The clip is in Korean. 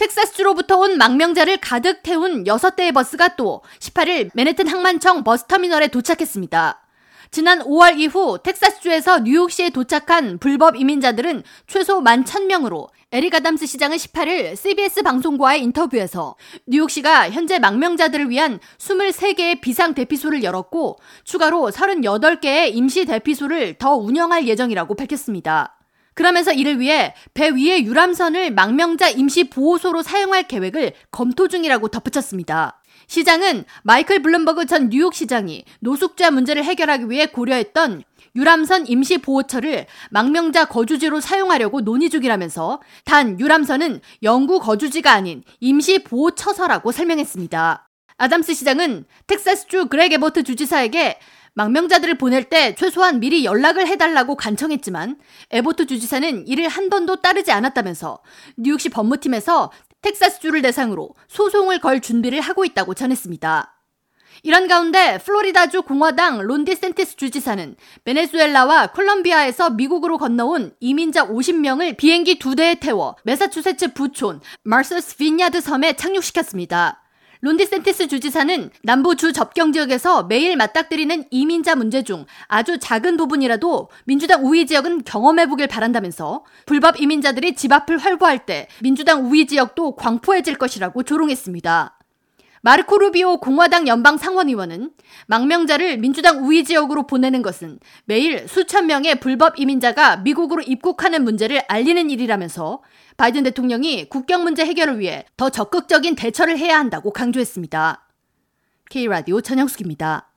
텍사스주로부터 온 망명자를 가득 태운 6대의 버스가 또 18일 맨해튼 항만청 버스터미널에 도착했습니다. 지난 5월 이후 텍사스주에서 뉴욕시에 도착한 불법 이민자들은 최소 1만 1000명으로 에릭 아담스 시장은 18일 CBS 방송과의 인터뷰에서 뉴욕시가 현재 망명자들을 위한 23개의 비상 대피소를 열었고 추가로 38개의 임시 대피소를 더 운영할 예정이라고 밝혔습니다. 그러면서 이를 위해 배 위의 유람선을 망명자 임시 보호소로 사용할 계획을 검토 중이라고 덧붙였습니다. 시장은 마이클 블룸버그 전 뉴욕 시장이 노숙자 문제를 해결하기 위해 고려했던 유람선 임시 보호처를 망명자 거주지로 사용하려고 논의 중이라면서 단 유람선은 영구 거주지가 아닌 임시 보호처서라고 설명했습니다. 아담스 시장은 텍사스주 그렉 애벗 주지사에게 망명자들을 보낼 때 최소한 미리 연락을 해달라고 간청했지만 에버트 주지사는 이를 한 번도 따르지 않았다면서 뉴욕시 법무팀에서 텍사스주를 대상으로 소송을 걸 준비를 하고 있다고 전했습니다. 이런 가운데 플로리다주 공화당 론 디샌티스 주지사는 베네수엘라와 콜롬비아에서 미국으로 건너온 이민자 50명을 비행기 두 대에 태워 메사추세츠 부촌 마서스 비니어드 섬에 착륙시켰습니다. 론디 센티스 주지사는 남부 주 접경 지역에서 매일 맞닥뜨리는 이민자 문제 중 아주 작은 부분이라도 민주당 우위 지역은 경험해보길 바란다면서 불법 이민자들이 집 앞을 활보할 때 민주당 우위 지역도 광포해질 것이라고 조롱했습니다. 마르코 루비오 공화당 연방 상원의원은 망명자를 민주당 우위 지역으로 보내는 것은 매일 수천 명의 불법 이민자가 미국으로 입국하는 문제를 알리는 일이라면서 바이든 대통령이 국경 문제 해결을 위해 더 적극적인 대처를 해야 한다고 강조했습니다. K라디오 전영숙입니다.